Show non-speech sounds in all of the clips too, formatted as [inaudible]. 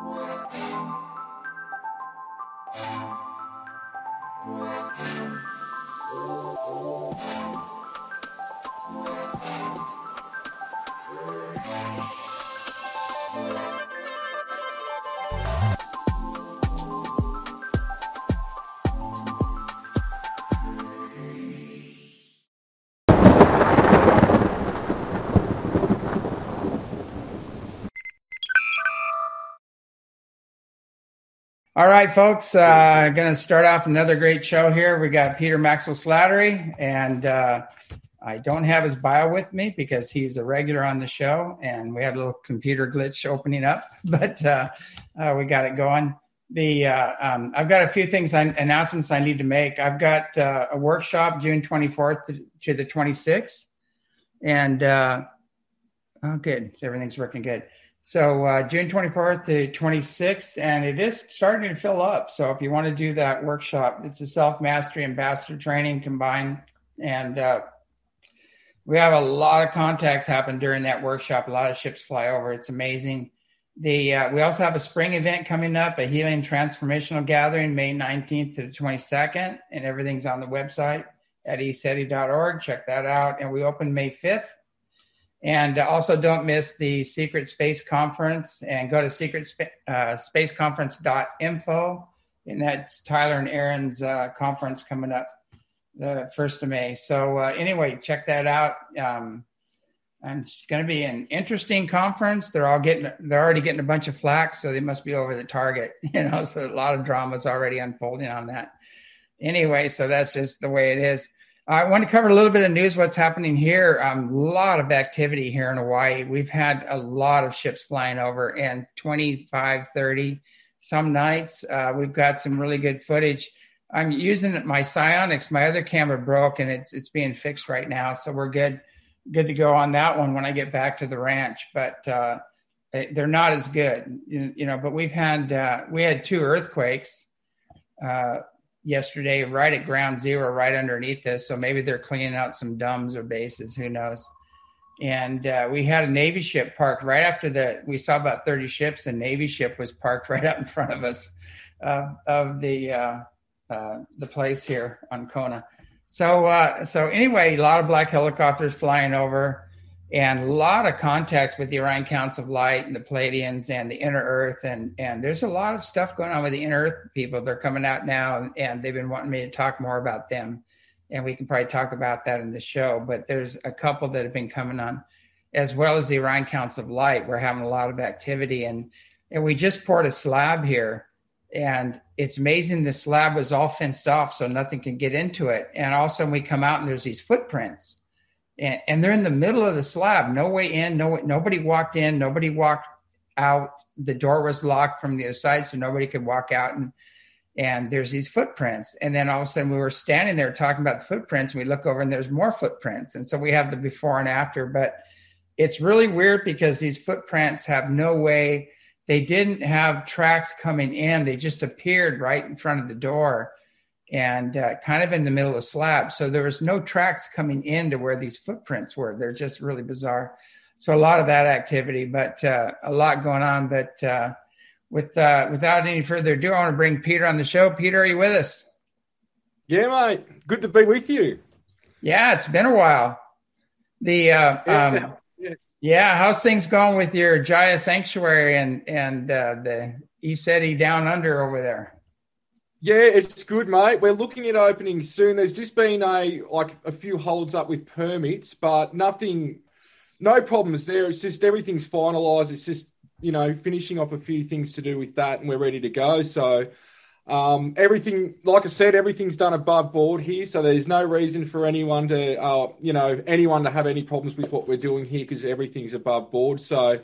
Thank All right, folks. Uh, going to start off another great show here. We got Peter Maxwell Slattery, and uh, I don't have his bio with me because he's a regular on the show, and we had a little computer glitch opening up, [laughs] but uh, uh we got it going. The uh, um, I've got a few things I, announcements I need to make. I've got uh, a workshop June 24th to, to the 26th, and oh, good, everything's working good. So uh, June 24th to 26th, and it is starting to fill up. So if you want to do that workshop, it's a self mastery ambassador training combined, and uh, we have a lot of contacts happen during that workshop. A lot of ships fly over. It's amazing. The uh, we also have a spring event coming up, a healing transformational gathering, May 19th to the 22nd, and everything's on the website at eceti.org. Check that out. And we open May 5th and also don't miss the Secret Space Conference and go to secret uh. And that's Tyler and Aaron's uh, conference coming up the 1st of May. So, uh, anyway, check that out. Um, and it's going to be an interesting conference. They're all getting, they're already getting a bunch of flack, so they must be over the target, [laughs] you know. So, a lot of drama is already unfolding on that. Anyway, so that's just the way it is. I want to cover a little bit of news, what's happening here. A um, lot of activity here in Hawaii. We've had a lot of ships flying over and 25, 30 some nights. Uh, we've got some really good footage. I'm using my SiOnyx. My other camera broke and it's it's being fixed right now, so we're good good to go on that one when I get back to the ranch. But uh, they're not as good, you, know. But we've had uh, we had two earthquakes. Yesterday right at ground zero, right underneath this. So maybe they're cleaning out some DUMBs or bases. Who knows? And uh, we had a Navy ship parked right after the. We saw about thirty ships. A Navy ship was parked right out in front of us, uh, of the uh, uh, the place here on Kona. So uh, so anyway, a lot of black helicopters flying over and a lot of contacts with the Orion Council of Light and the Pleiadians and the Inner Earth, and and there's a lot of stuff going on with the Inner Earth people. They're coming out now, and, and they've been wanting me to talk more about them, and we can probably talk about that in the show. But there's a couple that have been coming on, as well as the Orion Council of Light. We're having a lot of activity, and and we just poured a slab here, and it's amazing. The slab was all fenced off, so nothing can get into it, and also we come out and there's these footprints and, and they're in the middle of the slab. No way in. No nobody walked in. Nobody walked out. The door was locked from the other side, so nobody could walk out. And and there's these footprints. And then all of a sudden, we were standing there talking about the footprints. And we look over, and there's more footprints. And so we have the before and after. But it's really weird because these footprints have no way. They didn't have tracks coming in. They just appeared right in front of the door and uh, kind of in the middle of the slab. So there was no tracks coming into where these footprints were. They're just really bizarre. So a lot of that activity, but uh, a lot going on. But uh, with uh, without any further ado, I want to bring Peter on the show. Peter, are you with us? Yeah, mate. Good to be with you. Yeah, it's been a while. The uh, um, yeah. yeah, how's things going with your Jaya Sanctuary and and uh, the ECETI down under over there? Yeah, it's good, mate. We're looking at opening soon. There's just been a like a few holds up with permits, but nothing, no problems there. It's just everything's finalised. It's just you know finishing off a few things to do with that, and we're ready to go. So um, everything, like I said, everything's done above board here. So there's no reason for anyone to, uh, you know, anyone to have any problems with what we're doing here because everything's above board. So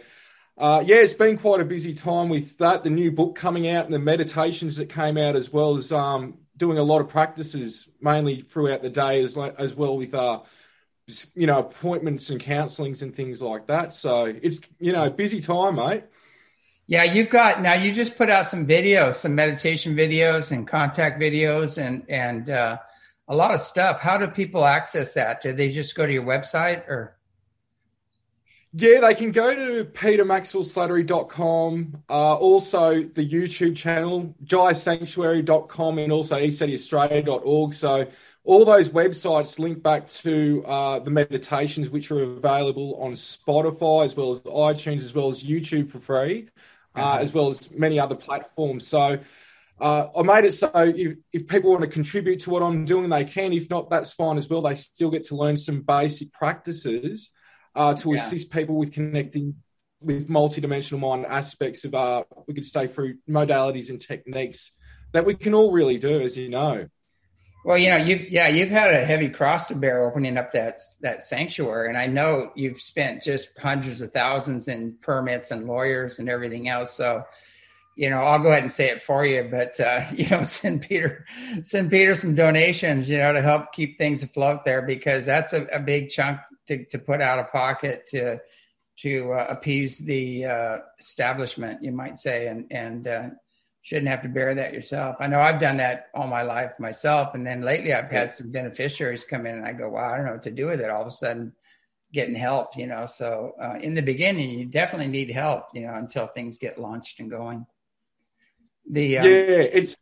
uh, yeah, it's been quite a busy time with that. The new book coming out and the meditations that came out, as well as um, doing a lot of practices, mainly throughout the day, as as well with uh, you know appointments and counselings and things like that. So it's you know busy time, mate. Yeah, you've got now. You just put out some videos, some meditation videos and contact videos, and and uh, a lot of stuff. How do people access that? Do they just go to your website or? Yeah, they can go to petermaxwellslattery.com, uh, also the YouTube channel, jaisanctuary.com, and also ecetiaustralia.org. So all those websites link back to uh, the meditations, which are available on Spotify, as well as iTunes, as well as YouTube for free, uh, as well as many other platforms. So uh, I made it so if, if, people want to contribute to what I'm doing, they can. If not, that's fine as well. They still get to learn some basic practices uh, to yeah. assist people with connecting with multidimensional mind aspects of uh, we could say through modalities and techniques that we can all really do, as you know. Well, you know, you yeah, you've had a heavy cross to bear opening up that that sanctuary, and I know you've spent just hundreds of thousands in permits and lawyers and everything else. So, you know, I'll go ahead and say it for you, but uh, [laughs] you know, send Peter send Peter some donations, you know, to help keep things afloat there because that's a, a big chunk to, to put out of pocket to to uh, appease the uh, establishment, you might say, and and uh, shouldn't have to bear that yourself. I know I've done that all my life myself, and then lately I've had some beneficiaries come in, and I go, "Wow, I don't know what to do with it." All of a sudden, getting help, you know. So uh, in the beginning, you definitely need help, you know, until things get launched and going. The um, yeah, it's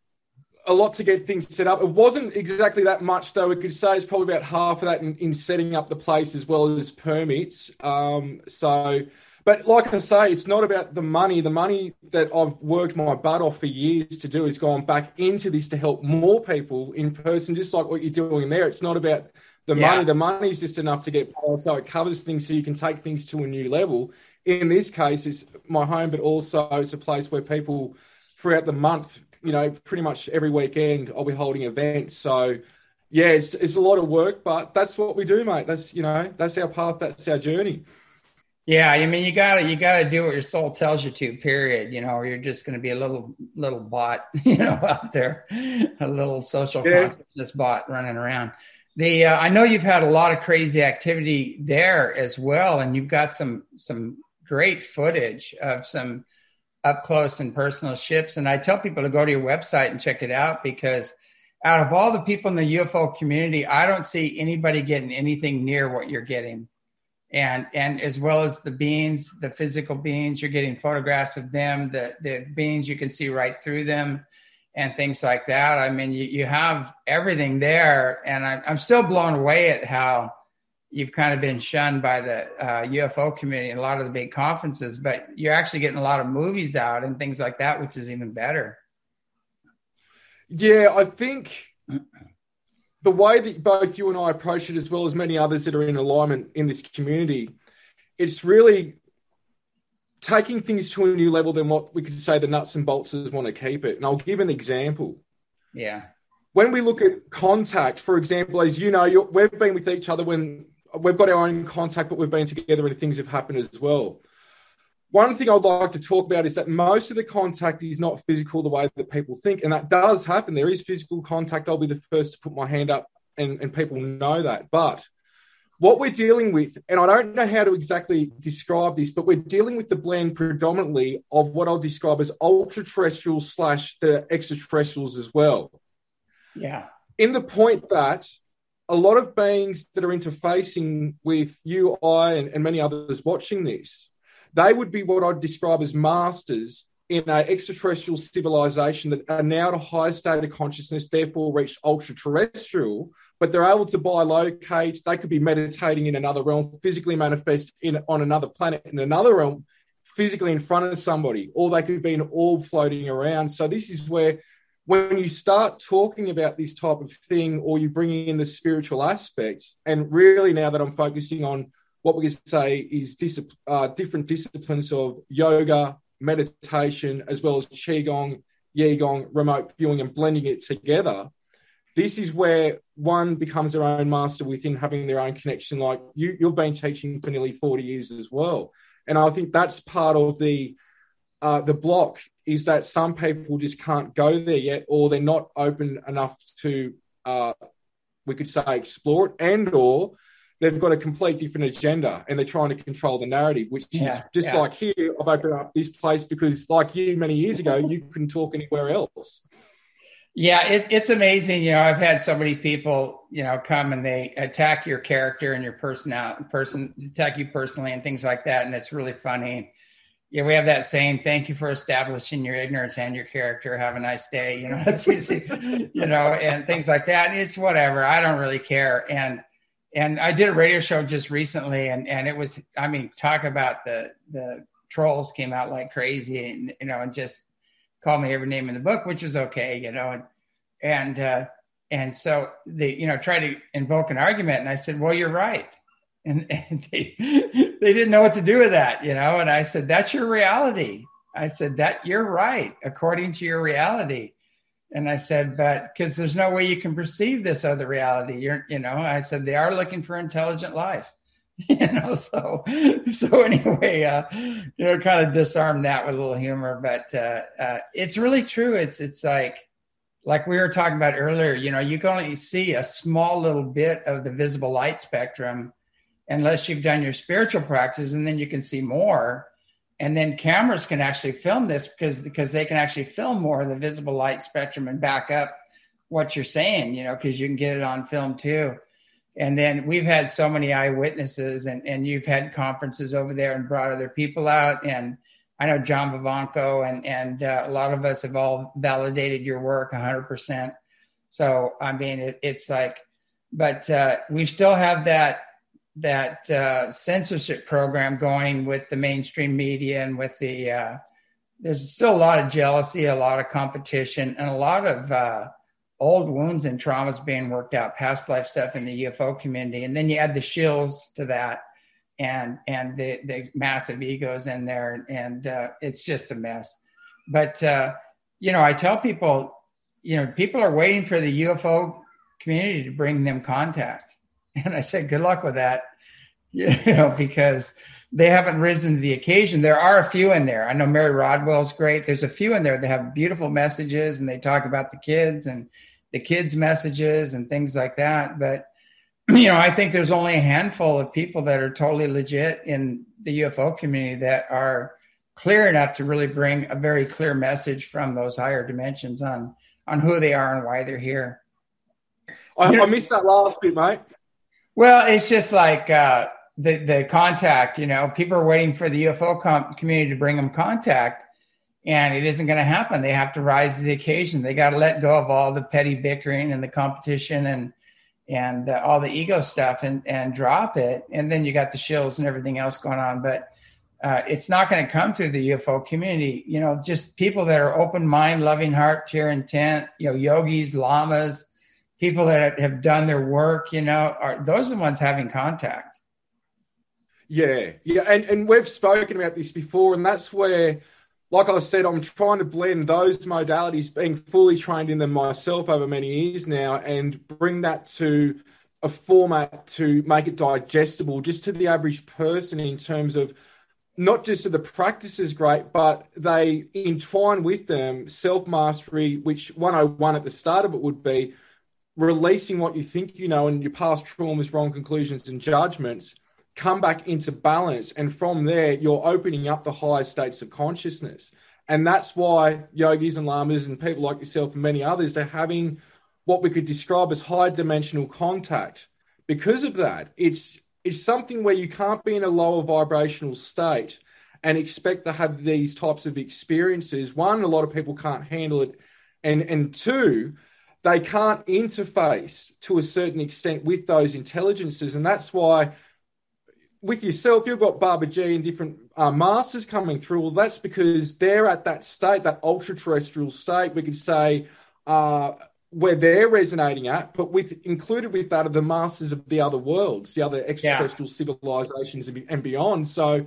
a lot to get things set up. It wasn't exactly that much, though. We could say it's probably about half of that in, in setting up the place as well as permits. Um, so, but like I say, it's not about the money. The money that I've worked my butt off for years to do has gone back into this to help more people in person, just like what you're doing there. It's not about the yeah. money. The money is just enough to get by, so it covers things so you can take things to a new level. In this case, it's my home, but also it's a place where people throughout the month you know, pretty much every weekend I'll be holding events. So, yeah, it's, it's a lot of work, but that's what we do, mate. That's, you know, that's our path. That's our journey. Yeah, I mean, you gotta you gotta do what your soul tells you to. Period. You know, or you're just going to be a little little bot, [laughs] you know, out there, a little social yeah. consciousness bot running around. The uh, I know you've had a lot of crazy activity there as well, and you've got some some great footage of some up close and personal ships. And I tell people to go to your website and check it out because out of all the people in the UFO community, I don't see anybody getting anything near what you're getting. And and as well as the beings, the physical beings, you're getting photographs of them, the the beings you can see right through them and things like that. I mean, you, you have everything there. And I, I'm still blown away at how you've kind of been shunned by the uh, UFO community and a lot of the big conferences, but you're actually getting a lot of movies out and things like that, which is even better. Yeah, I think the way that both you and I approach it, as well as many others that are in alignment in this community, it's really taking things to a new level than what we could say the nuts and bolts want to keep it. And I'll give an example. Yeah. When we look at contact, for example, as you know, we've been with each other when we've got our own contact, but we've been together and things have happened as well. One thing I'd like to talk about is that most of the contact is not physical the way that people think, and that does happen. There is physical contact. I'll be the first to put my hand up, and, and people know that. But what we're dealing with, and I don't know how to exactly describe this, but we're dealing with the blend predominantly of what I'll describe as ultra terrestrial slash the extraterrestrials as well. Yeah. In the point that a lot of beings that are interfacing with you, I, and, and many others watching this, they would be what I'd describe as masters in an extraterrestrial civilization that are now at a higher state of consciousness, therefore reached ultra terrestrial, but they're able to bilocate. They could be meditating in another realm, physically manifest in on another planet in another realm, physically in front of somebody, or they could be an orb floating around. So this is where when you start talking about this type of thing or you bring in the spiritual aspects, and really now that I'm focusing on what we could say is dis- uh, different disciplines of yoga, meditation, as well as qigong, yigong, remote viewing, and blending it together. This is where one becomes their own master within having their own connection. Like you, you've been teaching for nearly 40 years as well. And I think that's part of the uh, the block is that some people just can't go there yet, or they're not open enough to, uh, we could say, explore it, and or they've got a complete different agenda and they're trying to control the narrative, which yeah, is just yeah. like here. I've opened up this place because, like you, many years ago, you [laughs] couldn't talk anywhere else. Yeah, it, it's amazing. You know, I've had so many people, you know, come and they attack your character and your personality, person attack you personally and things like that, and it's really funny. Yeah, we have that saying, "Thank you for establishing your ignorance and your character. Have a nice day." You know, [laughs] usually, you know, and things like that. It's whatever. I don't really care. And and I did a radio show just recently, and and it was, I mean, talk about the the trolls came out like crazy, and you know, and just called me every name in the book, which was okay, you know, and and uh, and so they you know try to invoke an argument, and I said, well, you're right, and, and [laughs] they they didn't know what to do with that, you know, and I said, that's your reality. I said that you're right according to your reality. And I said, but because there's no way you can perceive this other reality. You're, you know, I said they are looking for intelligent life. [laughs] you know so so anyway uh you know kind of disarm that with a little humor but uh, uh it's really true it's it's like like we were talking about earlier you know you can only see a small little bit of the visible light spectrum unless you've done your spiritual practice and then you can see more. And then cameras can actually film this because because they can actually film more of the visible light spectrum and back up what you're saying you know because you can get it on film too. And then we've had so many eyewitnesses and, and you've had conferences over there and brought other people out. And i know john vivanco and, and uh, a lot of us have all validated your work 100% so i mean it, it's like but uh, we still have that that uh, censorship program going with the mainstream media and with the uh, there's still a lot of jealousy a lot of competition and a lot of uh, old wounds and traumas being worked out, past life stuff in the UFO community, and then you add the shills to that, and and the the massive egos in there, and uh, it's just a mess. But uh, you know, I tell people, you know, people are waiting for the UFO community to bring them contact, and I said, good luck with that, [laughs] you know, because they haven't risen to the occasion. There are a few in there. I know Mary Rodwell's great. There's a few in there that have beautiful messages and they talk about the kids and the kids' messages and things like that. But [clears throat] you know, I think there's only a handful of people that are totally legit in the UFO community that are clear enough to really bring a very clear message from those higher dimensions on on who they are and why they're here. I, you know, I missed that last bit, mate. Well, it's just like uh, the the contact. You know, people are waiting for the UFO com- community to bring them contact, and it isn't going to happen. They have to rise to the occasion. They got to let go of all the petty bickering and the competition and and uh, all the ego stuff and and drop it. And then you got the shills and everything else going on. But uh, it's not going to come through the UFO community. You know, just people that are open mind, loving heart, pure intent. You know, yogis, lamas, people that have done their work. You know, are those are the ones having contact. Yeah, yeah, and and we've spoken about this before, and that's where like I said, I'm trying to blend those modalities, being fully trained in them myself over many years now, and bring that to a format to make it digestible just to the average person in terms of not just of the practices great, but they entwine with them self mastery, which 101 at the start of it would be releasing what you think you know and your past traumas, wrong conclusions, and judgments come back into balance. And from there, you're opening up the higher states of consciousness. And that's why yogis and lamas and people like yourself and many others are having what we could describe as high dimensional contact. Because of that, it's it's something where you can't be in a lower vibrational state and expect to have these types of experiences. One, a lot of people can't handle it. And and two, they can't interface to a certain extent with those intelligences. And that's why with yourself, you've got Babaji and different uh, masters coming through. Well, that's because they're at that state, that ultra terrestrial state. We could say uh, where they're resonating at, but with included with that are the masters of the other worlds, the other extraterrestrial yeah. civilizations and beyond. So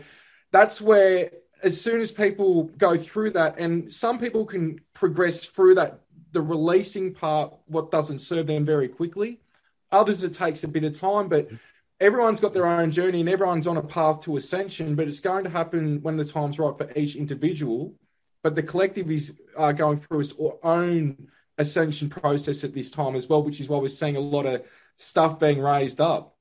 that's where, as soon as people go through that, and some people can progress through that, the releasing part, what doesn't serve them very quickly. Others, it takes a bit of time, but everyone's got their own journey and everyone's on a path to ascension, but it's going to happen when the time's right for each individual. But the collective is uh, going through its own ascension process at this time as well, which is why we're seeing a lot of stuff being raised up.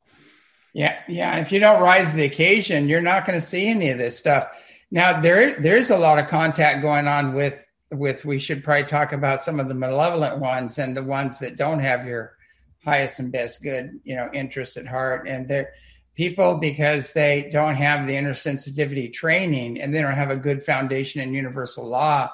Yeah, yeah. If you don't rise to the occasion, you're not going to see any of this stuff. Now there, there's a lot of contact going on with with we should probably talk about some of the malevolent ones and the ones that don't have your highest and best good, you know, interests at heart. And they're people because they don't have the inner sensitivity training and they don't have a good foundation in universal law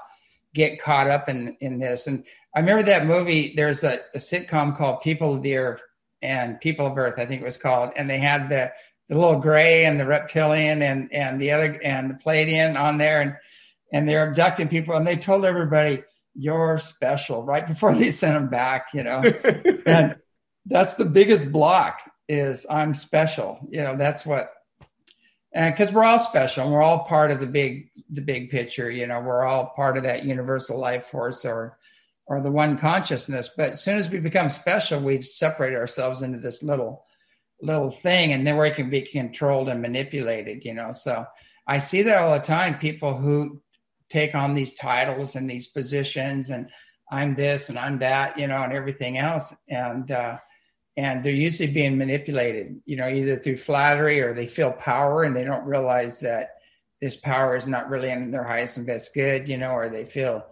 get caught up in in this. And I remember that movie. There's a, a sitcom called People of the Earth and People of Earth, I think it was called, and they had the the little gray and the reptilian and and the other and the Pleiadian on there, and and they're abducting people, and they told everybody you're special right before they sent them back, you know, [laughs] and that's the biggest block is I'm special, you know, that's what and because we're all special we're all part of the big the big picture you know? We're all part of that universal life force or or the one consciousness but as soon as we become special we've separated ourselves into this little little thing and then we can be controlled and manipulated you know? So i see that all the time people who take on these titles and these positions and i'm this and i'm that you know and everything else. And uh and they're usually being manipulated you know either through flattery or they feel power and they don't realize that this power is not really in their highest and best good you know or they feel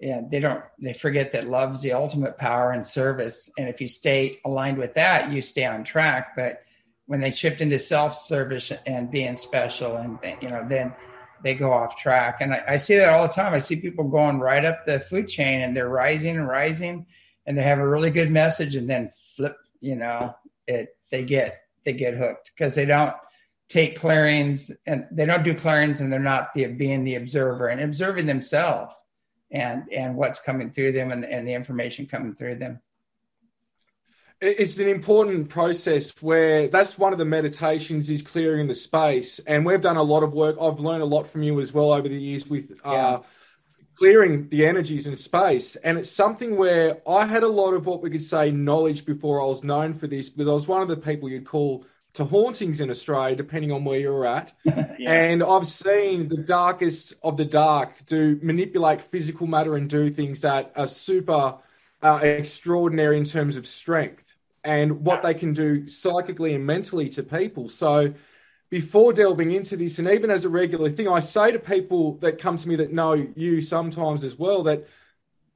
and they don't they forget that love's the ultimate power and service. And if you stay aligned with that you stay on track. But when they shift into self-service and being special and you know then they go off track. And I, I, see that all the time. I see people going right up the food chain and they're rising and rising and they have a really good message and then flip you know it they get they get hooked because they don't take clearings and they don't do clearings and they're not the being the observer and observing themselves and and what's coming through them and, and the information coming through them it's an important process where that's one of the meditations is clearing the space. And we've done a lot of work. I've learned a lot from you as well over the years with uh, clearing the energies in space. And it's something where i had a lot of what we could say knowledge before i was known for this but i was one of the people you'd call to hauntings in Australia, depending on where you're at. [laughs] yeah. And I've seen the darkest of the dark do manipulate physical matter and do things that are super uh, extraordinary in terms of strength and what they can do psychically and mentally to people. So, before delving into this, and even as a regular thing, I say to people that come to me that know you sometimes as well that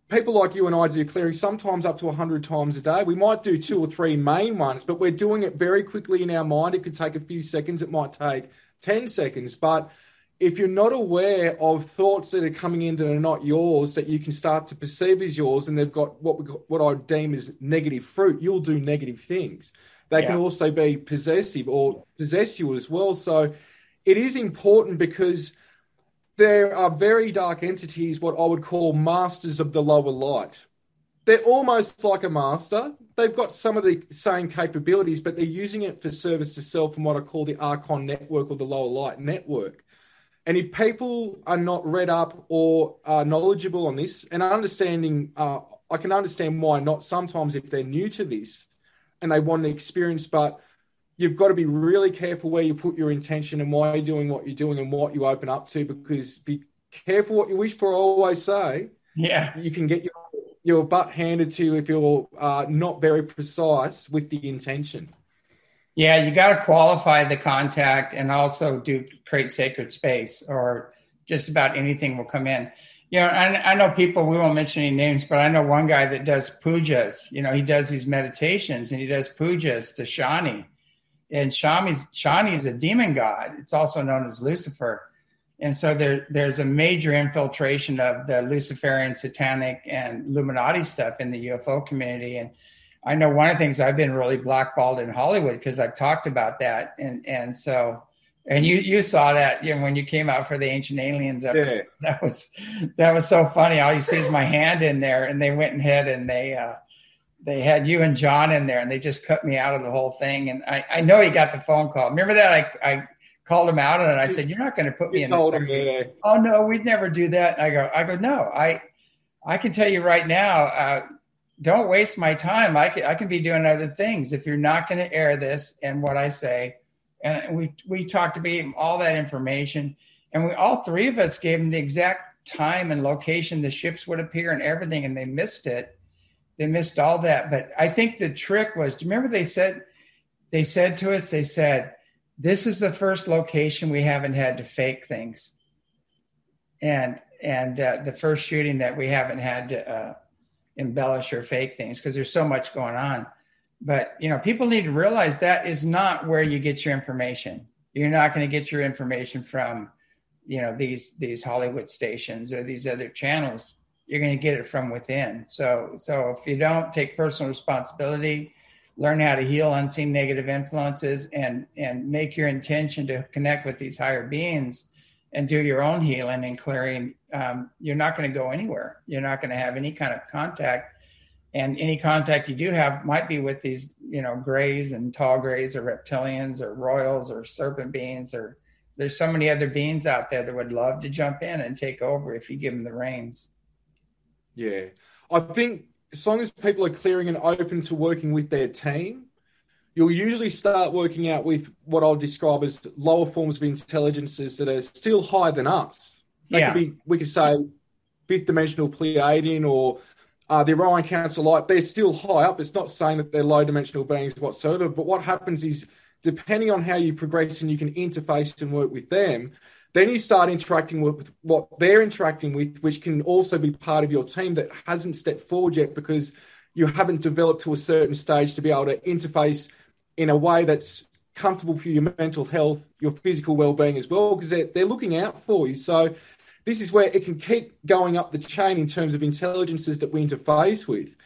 people like you and I do clearing sometimes up to 100 times a day. We might do two or three main ones, but we're doing it very quickly in our mind. It could take a few seconds, it might take 10 seconds. But if you're not aware of thoughts that are coming in that are not yours, that you can start to perceive as yours, and they've got what we, what I deem as negative fruit, you'll do negative things. They yeah. can also be possessive or possess you as well. So it is important because there are very dark entities, what I would call masters of the lower light. They're almost like a master. They've got some of the same capabilities, but they're using it for service to self and what I call the Archon network or the lower light network. And if people are not read up or are knowledgeable on this and understanding, uh, I can understand why not sometimes if they're new to this and they want an experience, but you've got to be really careful where you put your intention and why you're doing what you're doing and what you open up to because be careful what you wish for. I always say, yeah, you can get your your butt handed to you if you're uh, not very precise with the intention. Yeah, you got to qualify the contact and also do create sacred space, or just about anything will come in. You know, I, I know people. We won't mention any names, but I know one guy that does pujas. You know, he does these meditations and he does pujas to Shani, and Shani is a demon god. It's also known as Lucifer. And so there, there's a major infiltration of the Luciferian, Satanic, and Illuminati stuff in the UFO community. And I know one of the things I've been really blackballed in Hollywood because I've talked about that. And and so, and you you saw that you know, when you came out for the Ancient Aliens episode. Yeah. [laughs] That was that was so funny. All you see is my hand in there, and they went ahead and they. Uh, they had you and John in there, and they just cut me out of the whole thing. And I, I know he got the phone call. Remember that I, I called him out, and I said, "You're not going to put me in." Told him, yeah. Oh no, we'd never do that. I go, I go, no, I, I can tell you right now. Uh, don't waste my time. I can, I can be doing other things if you're not going to air this and what I say. And we we talked to him all that information, and we all three of us gave him the exact time and location the ships would appear and everything, and they missed it they missed all that. But I think the trick was, do you remember they said they said to us, they said, This is the first location we haven't had to fake things. And and uh, the first shooting that we haven't had to uh, embellish or fake things because there's so much going on. But you know, people need to realize that is not where you get your information. You're not going to get your information from, you know, these these Hollywood stations or these other channels. You're going to get it from within. So so if you don't take personal responsibility, learn how to heal unseen negative influences, and and make your intention to connect with these higher beings and do your own healing and clearing, um, you're not going to go anywhere. You're not going to have any kind of contact. And any contact you do have might be with these you know grays and tall grays or reptilians or royals or serpent beings or there's so many other beings out there that would love to jump in and take over if you give them the reins. Yeah. I think as long as people are clearing and open to working with their team you'll usually start working out with what i'll describe as lower forms of intelligences that are still higher than us that yeah. could be we could say fifth dimensional pleiadian or uh, the Orion Council Light, they're still high up. It's not saying that they're low dimensional beings whatsoever, but what happens is, depending on how you progress and you can interface and work with them, then you start interacting with what they're interacting with, which can also be part of your team that hasn't stepped forward yet because you haven't developed to a certain stage to be able to interface in a way that's comfortable for your mental health, your physical well-being as well, because they're, they're looking out for you. So this is where it can keep going up the chain in terms of intelligences that we interface with.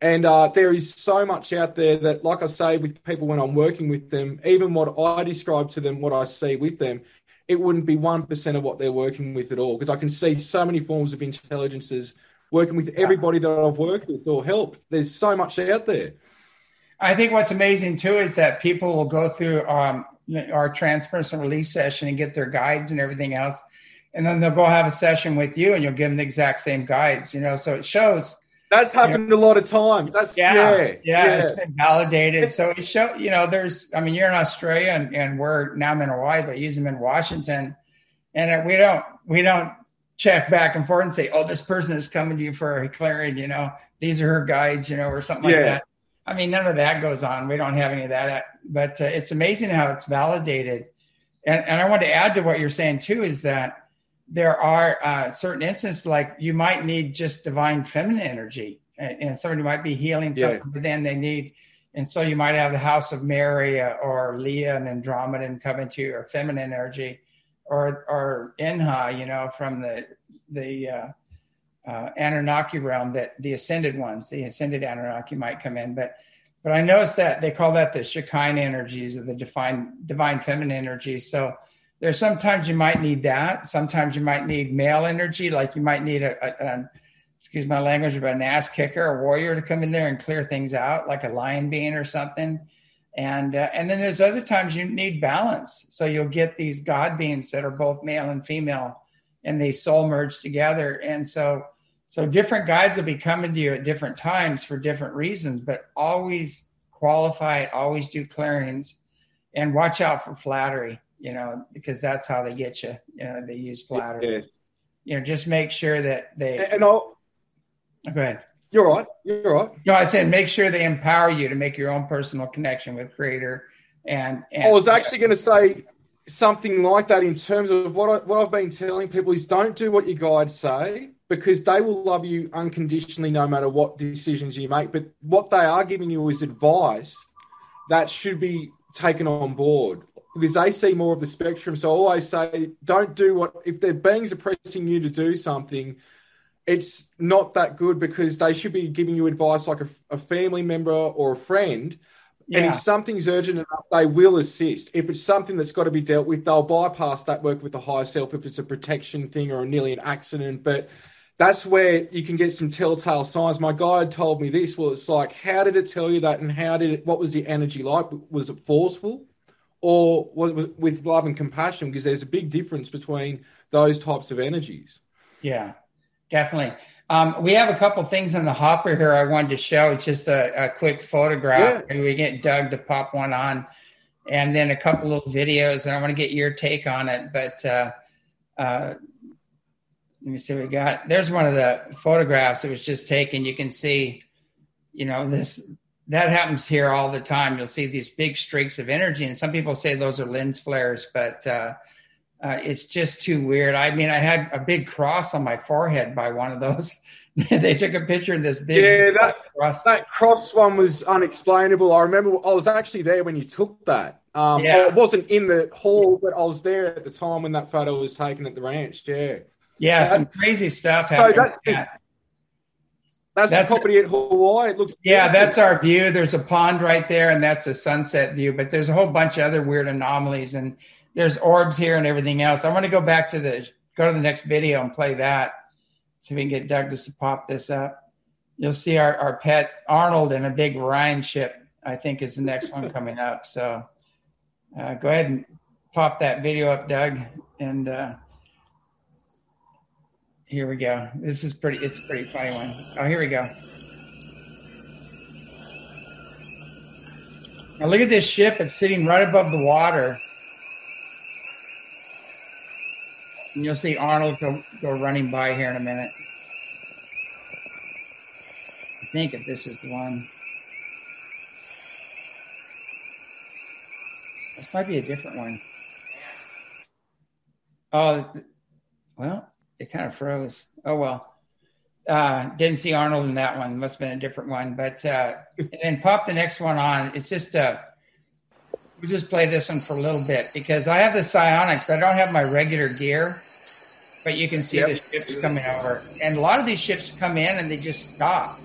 And uh, there is so much out there that, like I say, with people when I'm working with them, even what I describe to them, what I see with them, it wouldn't be 1% of what they're working with at all. Because I can see so many forms of intelligences working with everybody that I've worked with or helped. There's so much out there. I think what's amazing too is that people will go through um, our transpersonal release session and get their guides and everything else and then they'll go have a session with you and you'll give them the exact same guides you know? So it shows that's happened you know, a lot of times that's yeah. yeah, yeah, yeah. it's been validated. So it show you know there's i mean you're in australia and, and we're now i'm in hawaii but use them in washington. And we don't we don't check back and forth and say oh this person is coming to you for a clearing you know? These are her guides you know or something yeah. like that. I mean none of that goes on. We don't have any of that. But uh, it's amazing how it's validated. And, and i want to add to what you're saying too is that there are uh, certain instances like you might need just divine feminine energy and, and somebody might be healing something yeah. but then they need. And so you might have the house of mary uh, or leah and andromeda come into or feminine energy or or Inanna, you know from the the uh, uh, anunnaki realm that the ascended ones the ascended anunnaki might come in. But but i noticed that they call that the shekinah energies or the divine divine feminine energies so there's sometimes you might need that. Sometimes you might need male energy, like you might need a, a, a excuse my language, but an ass kicker, a warrior to come in there and clear things out, like a lion being or something. And uh, and then there's other times you need balance, so you'll get these god beings that are both male and female, and they soul merge together. And so so different guides will be coming to you at different times for different reasons, but always qualify it, always do clearings, and watch out for flattery you know, because that's how they get you. You know, they use flattery. Yeah. You know, just make sure that they. And I'll. Oh, go ahead. You're right. You're right. No, I said make sure they empower you to make your own personal connection with Creator. And, and I was actually going to say something like that in terms of what I, what I've been telling people is don't do what your guides say because they will love you unconditionally no matter what decisions you make. But what they are giving you is advice that should be taken on board because they see more of the spectrum. So I always say, don't do what if their beings are pressing you to do something. It's not that good because they should be giving you advice like a, a family member or a friend. Yeah. And if something's urgent enough, they will assist. If it's something that's got to be dealt with, they'll bypass that work with the higher self if it's a protection thing or nearly an accident. But that's where you can get some telltale signs. My guide told me this. Well, it's like, how did it tell you that, and how did it? What was the energy like? Was it forceful? Or with love and compassion because there's a big difference between those types of energies. Yeah definitely. Um, we have a couple things in the hopper here i wanted to show. It's just a, a quick photograph. Yeah. we get doug to pop one on and then a couple little videos and i want to get your take on it but uh, uh, let me see what we got. There's one of the photographs that was just taken. You can see you know this that happens here all the time. You'll see these big streaks of energy, and some people say those are lens flares, but uh, uh, it's just too weird. I mean, I had a big cross on my forehead by one of those. [laughs] they took a picture of this big Yeah, that, cross. that cross one was unexplainable. I remember I was actually there when you took that. Um, Yeah. I wasn't in the hall, but I was there at the time when that photo was taken at the ranch. Yeah. Yeah, some crazy stuff. So happened. that's. That's, That's- the at Hawaii. It looks Yeah, beautiful. that's our view. There's a pond right there, and that's a sunset view. But there's a whole bunch of other weird anomalies, and there's orbs here and everything else. I want to go back to the go to the next video and play that. See if we can get Douglas to pop this up. You'll see our, our pet Arnold in a big Rhine ship. I think is the next one coming up. So uh, go ahead and pop that video up, Doug. And uh, here we go. This is pretty. It's a pretty funny one. Oh, here we go. Now look at this ship. It's sitting right above the water. And you'll see Arnold go, go running by here in a minute. I think if this is the one. This might be a different one. Oh, well, it kind of froze. Oh, well. Uh, didn't see Arnold in that one. Must have been a different one. But uh, and then pop the next one on. It's just uh, we'll just play this one for a little bit because I have the SiOnyx. I don't have my regular gear, but you can see Yep. the ships coming over, and a lot of these ships come in and they just stop.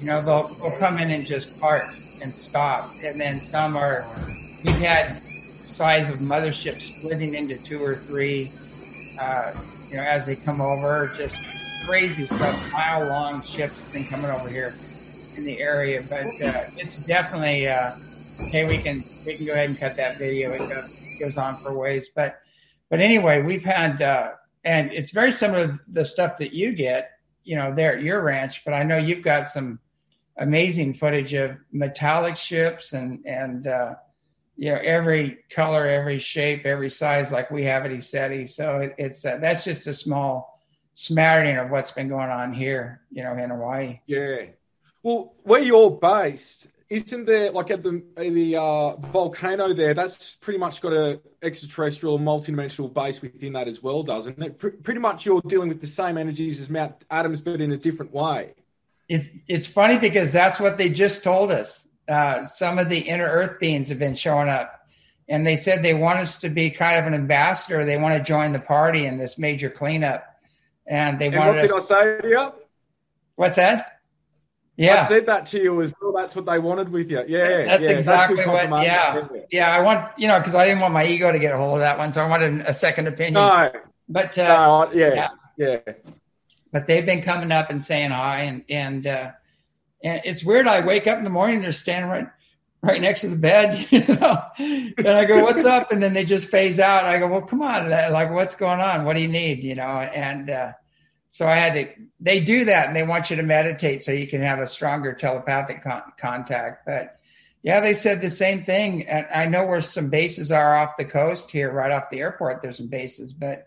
You know, they'll they'll come in and just park and stop, and then some are. We've had size of mothership splitting into two or three. Uh, you know, as they come over, just crazy stuff. Mile long ships have been coming over here in the area, but uh, it's definitely uh, okay. We can we can go ahead and cut that video. It go, goes on for ways, but but anyway, we've had uh, and it's very similar to the stuff that you get, you know, there at your ranch. But I know you've got some amazing footage of metallic ships and and uh, you know every color, every shape, every size, like we have at ECETI. So it, it's uh, that's just a small smattering of what's been going on here, you know, in Hawaii. Yeah. Well, where you're based, isn't there like at the at the uh, volcano there? That's pretty much got a extraterrestrial, multidimensional base within that as well, doesn't it? Pr- pretty much, you're dealing with the same energies as Mount Adams, but in a different way. It's it's funny because that's what they just told us. Uh, some of the inner Earth beings have been showing up, and they said they want us to be kind of an ambassador. They want to join the party in this major cleanup, and they And wanted what did I say to you? What's that? Yeah. I said that to you as well. That's what they wanted with you. Yeah, That's yeah, exactly good what- yeah. yeah. I want you know because I didn't want my ego to get a hold of that one, so I wanted a second opinion. No, but uh, no, I- yeah, yeah. but they've been coming up and saying hi and and uh, and it's weird. I wake up in the morning, they're standing right right next to the bed, [laughs] you know, and I go, "What's up?" And then they just phase out. I go, "Well, come on, like what's going on? What do you need?" You know, and uh, so I had to. They do that, and they want you to meditate so you can have a stronger telepathic con- contact, but. Yeah, they said the same thing. And I know where some bases are off the coast here, right off the airport. There's some bases, but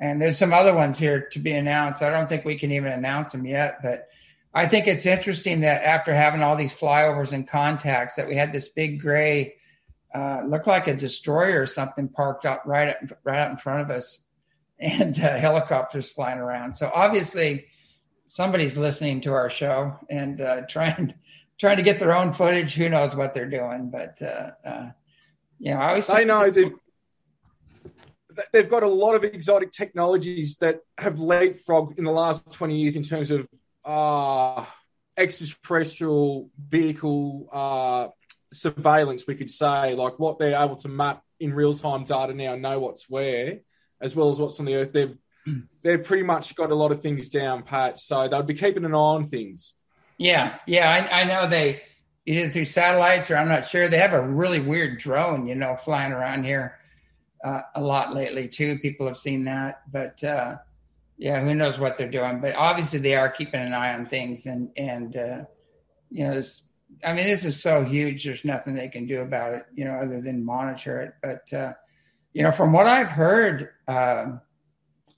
and there's some other ones here to be announced. I don't think we can even announce them yet, but I think it's interesting that after having all these flyovers and contacts, that we had this big gray, uh, looked like a destroyer or something parked up right up, right out in front of us, [laughs] and uh, helicopters flying around. So obviously, somebody's listening to our show and uh, trying trying to get their own footage. Who knows what they're doing? But uh, uh, you know, I always They know they've they've got a lot of exotic technologies that have leapfrogged in the last twenty years in terms of uh, extraterrestrial vehicle uh, surveillance. We could say like what they're able to map in real time data now, know what's where, as well as what's on the earth. They've [clears throat] they've pretty much got a lot of things down pat, so they'll be keeping an eye on things. Yeah, yeah, I, I know they either through satellites or I'm not sure. They have a really weird drone, you know, flying around here uh, a lot lately too. People have seen that, but uh, yeah, who knows what they're doing? But obviously, they are keeping an eye on things, and and uh, you know, this, I mean, this is so huge. There's nothing they can do about it, you know, other than monitor it. But uh, you know, from what I've heard. Um,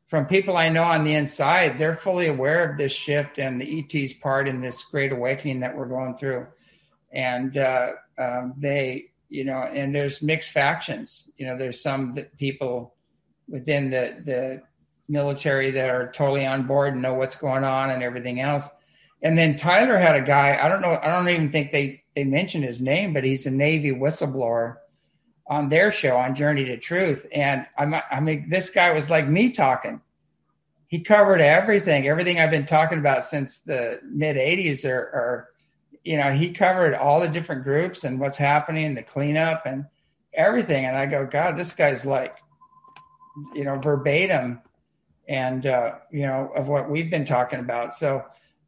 from people I know on the inside, they're fully aware of this shift and the ET's part in this great awakening that we're going through. And uh, um, they, you know, and there's mixed factions. You know, there's some that people within the the military that are totally on board and know what's going on and everything else. And then Tyler had a guy, I don't know, I don't even think they they mentioned his name, but he's a Navy whistleblower on their show on Journey to Truth. And I'm, I mean, this guy was like me talking. He covered everything, everything I've been talking about since the mid 80s, or, or, you know, he covered all the different groups and what's happening, the cleanup and everything. And I go, God, this guy's like, you know, verbatim and, uh, you know, of what we've been talking about. So,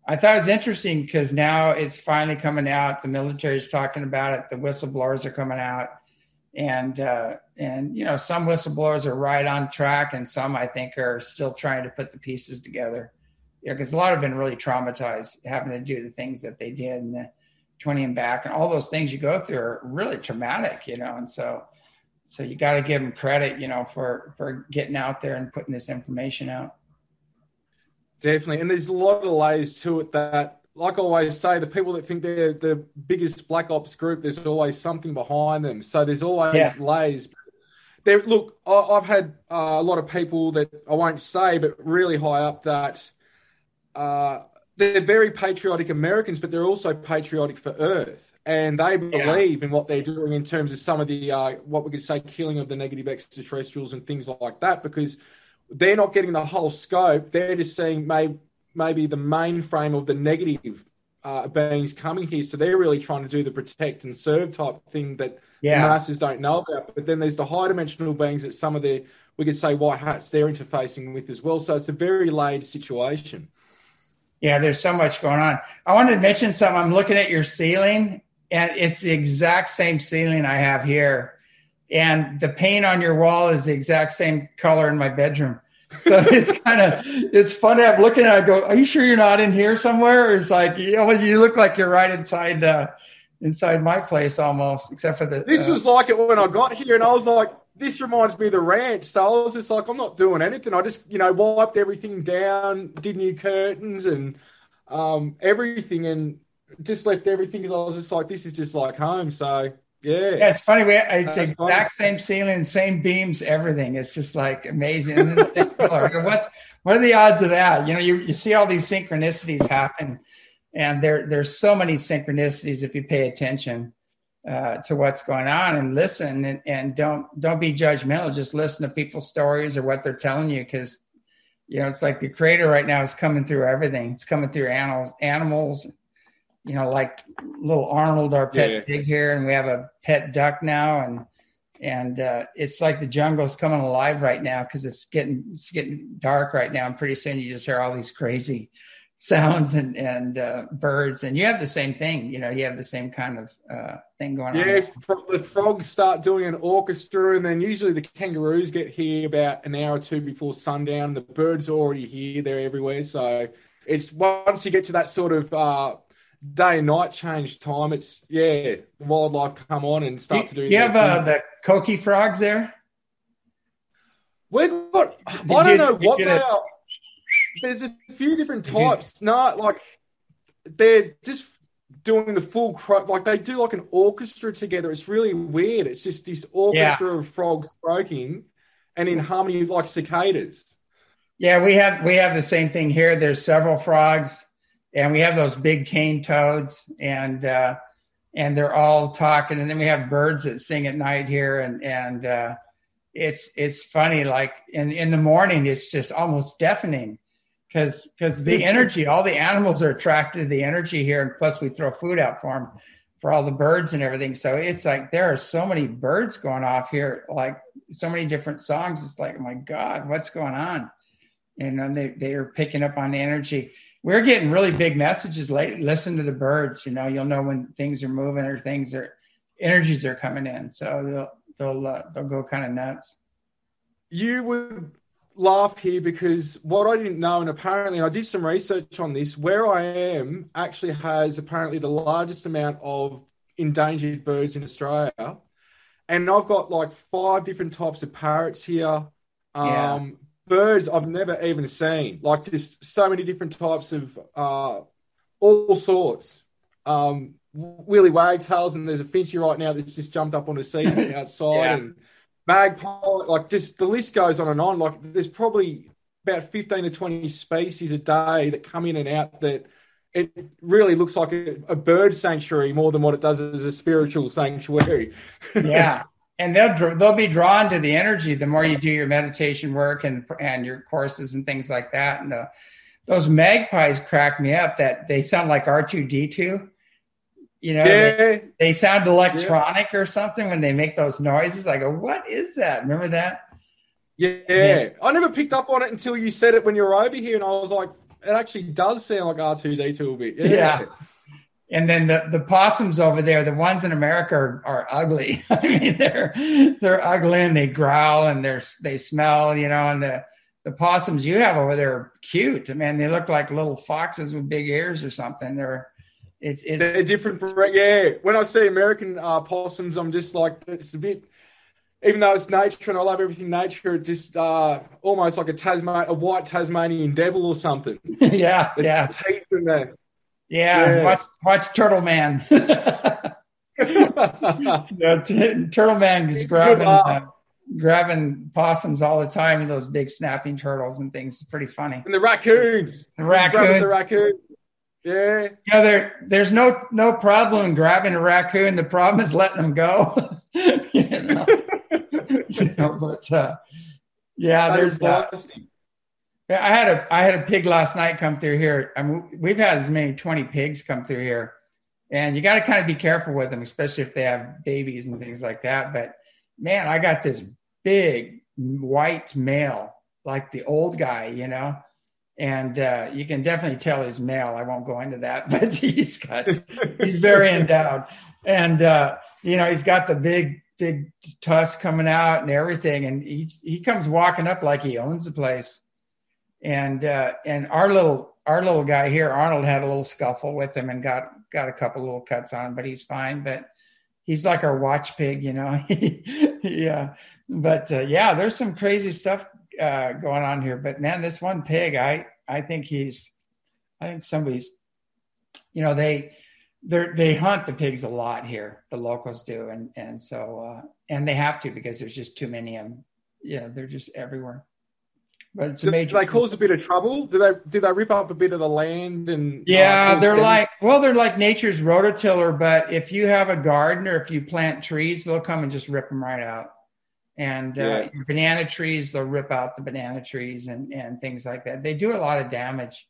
I thought it was interesting because now it's finally coming out. The military is talking about it. The whistleblowers are coming out and uh, and you know some whistleblowers are right on track, and some I think are still trying to put the pieces together. Yeah, because a lot have been really traumatized having to do the things that they did and the 20 and back and all those things you go through are really traumatic, you know. And so, so you got to give them credit, you know, for for getting out there and putting this information out. Definitely, and there's a lot of layers to it that like I always say, the people that think they're the biggest black ops group, there's always something behind them. So there's always yeah. layers. There, look, I, have had uh, a lot of people that I won't say, but really high up that uh, they're very patriotic Americans, but they're also patriotic for Earth, and they believe yeah. in what they're doing in terms of some of the uh, what we could say killing of the negative extraterrestrials and things like that, because they're not getting the whole scope. They're just seeing maybe maybe the mainframe of the negative uh, beings coming here. So they're really trying to do the protect and serve type thing that yeah. the masses don't know about. But then there's the high dimensional beings that some of the, we could say, white hats they're interfacing with as well. So it's a very laid situation. Yeah, there's so much going on. I wanted to mention something. I'm looking at your ceiling, and it's the exact same ceiling I have here. And the paint on your wall is the exact same color in my bedroom [laughs] so it's kind of it's funny. I'm looking at. it, I go, "Are you sure you're not in here somewhere?" it's like you know, you look like you're right inside uh, inside my place almost, except for the. This uh, was like it when I got here, and I was like, "This reminds me of the ranch." So I was just like, "I'm not doing anything. I just you know wiped everything down, did new curtains and um, everything, and just left everything." I was just like, "This is just like home." So yeah. Yeah, it's funny. We it's That's exact funny. same ceiling, same beams, everything. It's just like amazing. [laughs] what what are the odds of that? You know, you, you see all these synchronicities happen, and there there's so many synchronicities if you pay attention uh, to what's going on and listen and, and don't don't be judgmental. Just listen to people's stories or what they're telling you because you know it's like the creator right now is coming through everything. It's coming through animals, animals, you know, like little Arnold, our pet yeah. pig here, and we have a pet duck now, and and uh, it's like the jungle's coming alive right now because it's getting it's getting dark right now, and pretty soon you just hear all these crazy [laughs] sounds and and uh, birds, and you have the same thing. You know, you have the same kind of uh, thing going yeah, on. Yeah, the frogs start doing an orchestra, and then usually the kangaroos get here about an hour or two before sundown. The birds are already here; they're everywhere. So it's once you get to that sort of uh, day and night change time. It's yeah, the wildlife come on and start to do. You have uh, the coqui frogs there. We've got. I don't know what they are. There's a few different types. No, like they're just doing the full cro- like they do like an orchestra together. It's really weird. It's just this orchestra yeah. of frogs croaking and in harmony like cicadas. Yeah, we have we have the same thing here. There's several frogs and we have those big cane toads and uh, and they're all talking and then we have birds that sing at night here and and uh, it's it's funny like in in the morning it's just almost deafening because because the [laughs] energy all the animals are attracted to the energy here and plus we throw food out for them for all the birds and everything. So it's like there are so many birds going off here like so many different songs. It's like oh my god what's going on? And they they are picking up on the energy we're getting really big messages late. Listen to the birds. You know, you'll know when things are moving or things are energies are coming in. So they'll they'll uh, they'll go kind of nuts. You would laugh here because what I didn't know, and apparently I did some research on this. Where I am actually has apparently the largest amount of endangered birds in Australia, and I've got like five different types of parrots here. Um, yeah birds I've never even seen. Like just so many different types of uh, all sorts. Um, Willie wagtails, and there's a finchie right now that's just jumped up on the seat [laughs] outside, yeah. and magpie, like just the list goes on and on. Like there's probably about 15 to 20 species a day that come in and out that it really looks like a, a bird sanctuary more than what it does as a spiritual sanctuary. [laughs] yeah. And they'll they'll be drawn to the energy the more you do your meditation work and and your courses and things like that. And the, those magpies crack me up. That they sound like R two D two. You know, yeah. they, they sound electronic yeah. or something when they make those noises. I go, what is that? Remember that? Yeah. yeah. I never picked up on it until you said it when you were over here, and I was like, it actually does sound like R two D two a bit. Yeah. And then the, the possums over there, the ones in America are, are ugly. [laughs] I mean, they're they're ugly and they growl and they're they smell, you know. And the the possums you have over there are cute. I mean, they look like little foxes with big ears or something. They're it's, it's they're different. Yeah, when I see American uh, possums, I'm just like it's a bit. Even though it's nature and I love everything nature, it just uh, almost like a Tasman, a white Tasmanian devil or something. [laughs] yeah, the yeah. Teeth and the, yeah, yeah. watch watch Turtle Man. [laughs] yeah, t- Turtle Man is grabbing uh, grabbing possums all the time, those big snapping turtles and things. It's pretty funny. And the raccoons. The raccoons. The raccoons. Yeah. You know, there there's no no problem grabbing a raccoon. The problem is letting them go. [laughs] you, know? [laughs] you know, but uh, yeah, there's that. I had a I had a pig last night come through here. I mean, we've had as many twenty pigs come through here, and you got to kind of be careful with them, especially if they have babies and things like that. But man, I got this big white male, like the old guy, you know and uh, you can definitely tell he's male. I won't go into that, [laughs] but he's got he's very endowed, and uh, you know he's got the big big tusk coming out and everything, and he he comes walking up like he owns the place, and uh, and our little our little guy here, Arnold, had a little scuffle with him and got got a couple little cuts on him, but he's fine. But he's like our watch pig, you know. [laughs] yeah, but uh, yeah, there's some crazy stuff uh, going on here. But man, this one pig, I I think he's, I think somebody's, you know, they they they hunt the pigs a lot here. The locals do, and and so uh, and they have to because there's just too many of them. You know, they're just everywhere. But it's do, major. Do they cause a bit of trouble? Do they do they rip up a bit of the land and? Yeah, uh, they're like well, they're like nature's rototiller. But if you have a garden or if you plant trees, they'll come and just rip them right out and uh, yeah. banana trees they'll rip out the banana trees and and things like that they do a lot of damage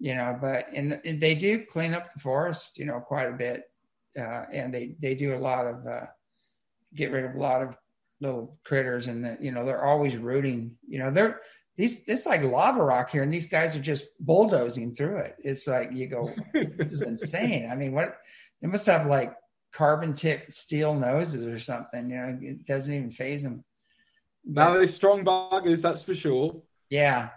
you know but and, and they do clean up the forest you know quite a bit uh, and they they do a lot of uh, get rid of a lot of little critters and the, you know they're always rooting you know they're these it's like lava rock here and these guys are just bulldozing through it it's like you go this is [laughs] insane i mean what they must have like carbon tipped steel noses or something you know it doesn't even phase them now they're strong buggers, that's for sure. Yeah.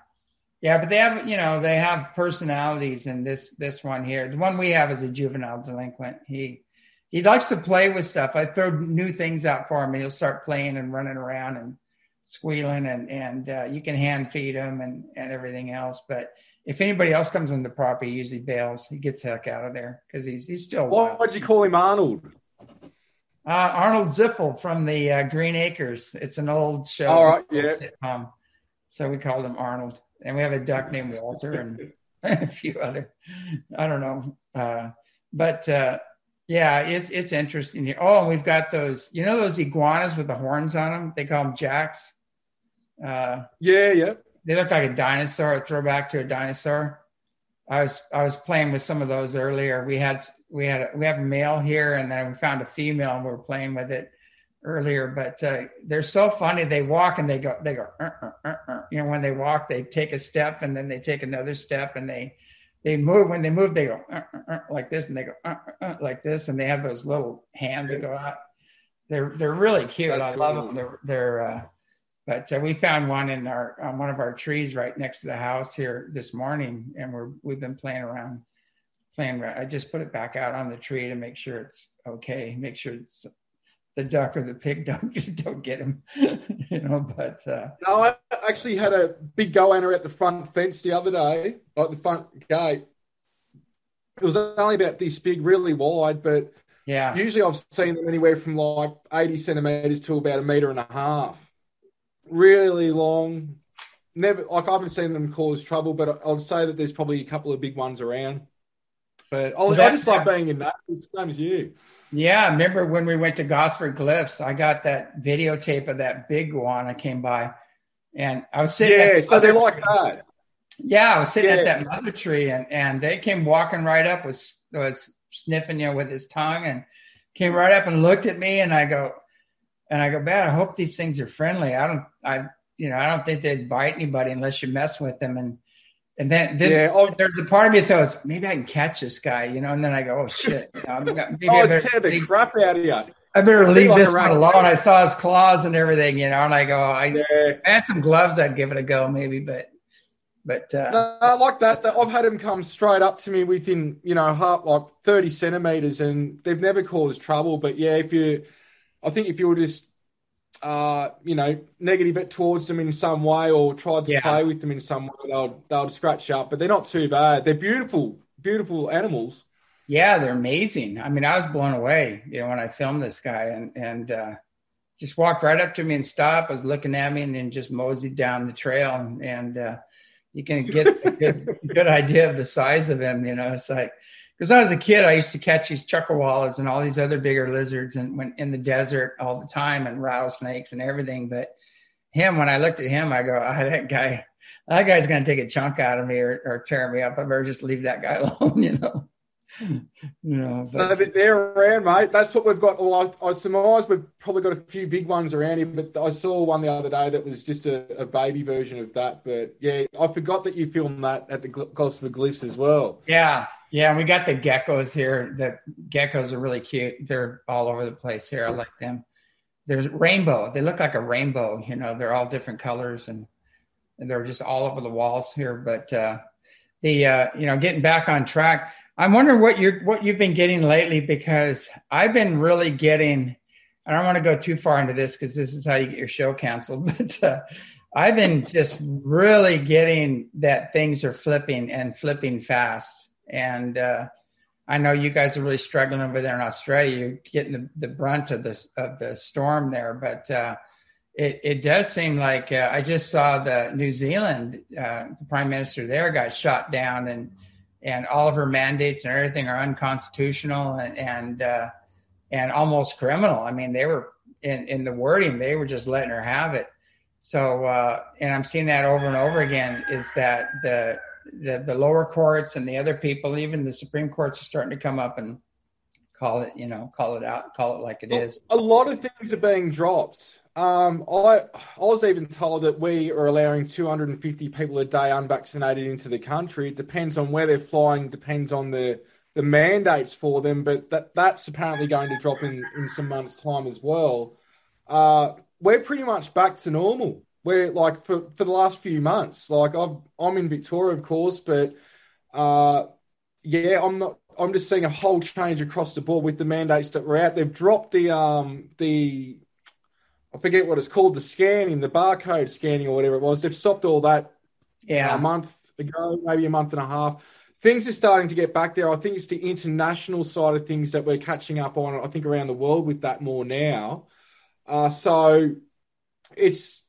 Yeah, but they have, you know, they have personalities and this this one here. The one we have is a juvenile delinquent. He he likes to play with stuff. I throw new things out for him and he'll start playing and running around and squealing and and uh, you can hand feed him and and everything else. But if anybody else comes on the property, he usually bails. He gets heck out of there because he's he's still. Why would you call him Arnold? Uh, Arnold Ziffel from the uh, Green Acres. It's an old show. All right, yeah. Sitcom. So we called him Arnold, and we have a duck named Walter and [laughs] a few other. I don't know, uh, but uh, yeah, it's it's interesting here. Oh, and we've got those. You know those iguanas with the horns on them? They call them jacks. Uh, yeah, yeah. They look like a dinosaur, a throwback to a dinosaur. I was I was playing with some of those earlier. We had we had a, we have a male here, and then we found a female, and we are playing with it earlier. But uh, they're so funny. They walk and they go they go. Uh, uh, uh, uh. you know, when they walk, they take a step and then they take another step, and they they move. When they move, they go uh, uh, like this, and they go like this, and they have those little hands that go out. They're they're really cute. That's I cool. love them. They're they're but uh, we found one in our on one of our trees right next to the house here this morning, and we're we've been playing around, playing. I just put it back out on the tree to make sure it's okay, make sure it's the duck or the pig [laughs] don't don't get them, you know. But uh, no, I actually had a big goanna at the front fence the other day, like the front gate. It was only about this big, really wide, but Yeah. Usually I've seen them anywhere from like 80 centimeters to about a meter and a half. Really long. Never like I haven't seen them cause trouble, but I'd say that there's probably a couple of big ones around. But I, I just love being in that. Same as you. Yeah, I remember when we went to Gosford Glyphs, I got that videotape of that big one. I came by, and I was sitting. Yeah, so they like that. Yeah, I was sitting yeah. at that mother tree, and and they came walking right up, was was sniffing you know, with his tongue, and came right up and looked at me, and I go, and I go, man, I hope these things are friendly. I don't, I, you know, I don't think they'd bite anybody unless you mess with them, and and then, then yeah, oh, there's a part of me that goes, maybe I can catch this guy, you know. And then I go, oh shit, you know, maybe oh, I better tear the crap out of you. I better leave this one alone. I saw his claws and everything, you know. And I go, I, yeah. I had some gloves. I'd give it a go, maybe, but but uh, no, I like that. I've had him come straight up to me within, you know, half, like thirty centimeters, and they've never caused trouble. But yeah, if you, I think if you were just uh, you know, negative it towards them in some way or tried to yeah. play with them in some way, they'll they'll scratch up. But they're not too bad. They're beautiful, beautiful animals. Yeah, they're amazing. I mean, I was blown away, you know, when I filmed this guy and and uh, just walked right up to me and stopped. Was looking at me and then just moseyed down the trail and, and uh, you can get a good, [laughs] good idea of the size of him. You know, it's like because I was a kid, I used to catch these chuckwallas and all these other bigger lizards and went in the desert all the time and rattlesnakes and everything. But him, when I looked at him, I go, oh, that guy, that guy's going to take a chunk out of me or, or tear me up. I better just leave that guy [laughs] alone, you know. [laughs] you know, but, so they're around, mate. That's what we've got. Well, I, I surmise we've probably got a few big ones around here, but I saw one the other day that was just a, a baby version of that. But yeah, I forgot that you filmed that at the Gosford Glyphs as well. Yeah, yeah, we got the geckos here. The geckos are really cute. They're all over the place here. I like them. There's rainbow. They look like a rainbow. You know, they're all different colors and, and they're just all over the walls here. But uh, the uh, you know, getting back on track. I'm wondering what you're what you've been getting lately because I've been really getting. I don't want to go too far into this because this is how you get your show canceled. [laughs] But uh, I've been just really getting that things are flipping and flipping fast and uh, I know you guys are really struggling over there in Australia. You're getting the, the brunt of the of the storm there, but uh, it it does seem like uh, I just saw the New Zealand uh, the prime minister there got shot down, and and all of her mandates and everything are unconstitutional and and uh, and almost criminal. I mean, they were in in the wording they were just letting her have it. So uh, and I'm seeing that over and over again. Is that the the, the lower courts and the other people, even the Supreme Courts, are starting to come up and call it, you know, call it out, call it like it is. A lot of things are being dropped. Um, I I was even told that we are allowing 250 people a day unvaccinated into the country. It depends on where they're flying, depends on the the mandates for them, but that that's apparently going to drop in in some months' time as well. Uh, we're pretty much back to normal where like for, for the last few months, like I've, I'm in Victoria, of course, but uh, yeah, I'm not. I'm just seeing a whole change across the board with the mandates that were out. They've dropped the um the I forget what it's called, the scanning, the barcode scanning or whatever it was. They've stopped all that yeah. a month ago, maybe a month and a half. Things are starting to get back there. I think it's the international side of things that we're catching up on. I think around the world with that more now. Uh, so it's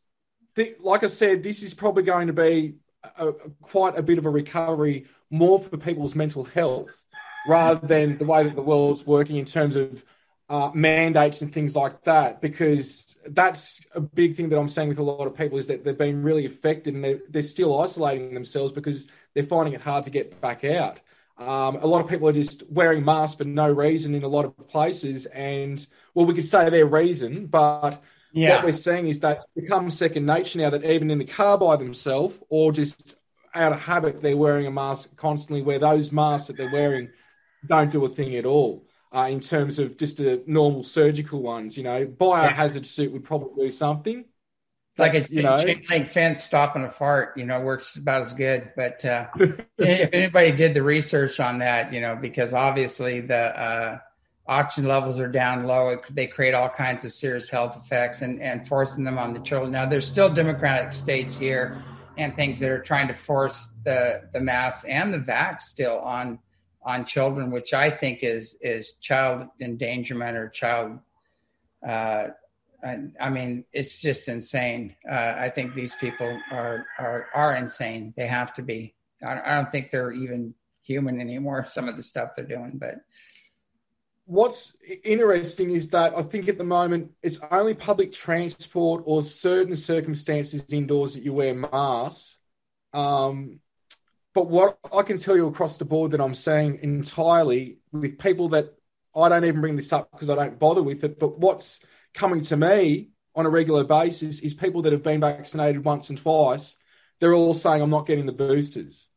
th- like I said, this is probably going to be a, a, quite a bit of a recovery more for people's mental health rather than the way that the world's working in terms of uh, mandates and things like that. Because that's a big thing that I'm saying with a lot of people is that they've been really affected and they're, they're still isolating themselves because they're finding it hard to get back out. Um, a lot of people are just wearing masks for no reason in a lot of places. And well, we could say their reason, but yeah. What we're seeing is that it becomes second nature now that even in the car by themselves or just out of habit, they're wearing a mask constantly, where those masks that they're wearing don't do a thing at all. Uh, in terms of just the normal surgical ones, you know, biohazard suit would probably do something. It's like a you know, link fence stopping a fart, you know, works about as good. But uh, [laughs] if anybody did the research on that, you know, because obviously the uh, oxygen levels are down low. It, they create all kinds of serious health effects and, and forcing them on the children. Now, there's still democratic states here and things that are trying to force the, the mass and the vax still on on children, which I think is is child endangerment or child. Uh, I, mean, it's just insane. Uh, I think these people are are are insane. They have to be. I, I don't think they're even human anymore. [laughs] Some of the stuff they're doing, but what's interesting is that I think at the moment it's only public transport or certain circumstances indoors that you wear masks. Um, but what I can tell you across the board that I'm saying entirely with people that I don't even bring this up because I don't bother with it, but what's coming to me on a regular basis is people that have been vaccinated once and twice. They're all saying, I'm not getting the boosters.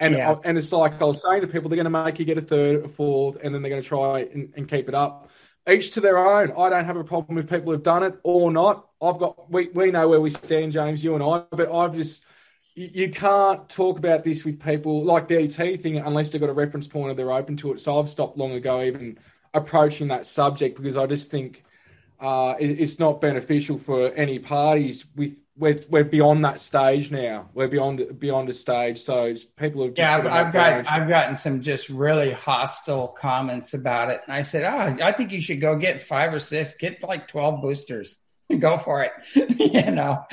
And, yeah. and it's like I was saying to people, they're going to make you get a third, a fourth, and then they're going to try and, and keep it up. Each to their own. I don't have a problem with people who've done it or not. I've got, we, we know where we stand, James, you and I, but I've just, you can't talk about this with people like the ET thing unless they've got a reference point or they're open to it. So I've stopped long ago even approaching that subject because I just think uh, it, it's not beneficial for any parties. With we're, we're beyond that stage now. We're beyond beyond a stage. So people have yeah. I've, I've got I've gotten some just really hostile comments about it, and I said, oh, I think you should go get five or six, get like twelve boosters [laughs] go for it. [laughs] You know?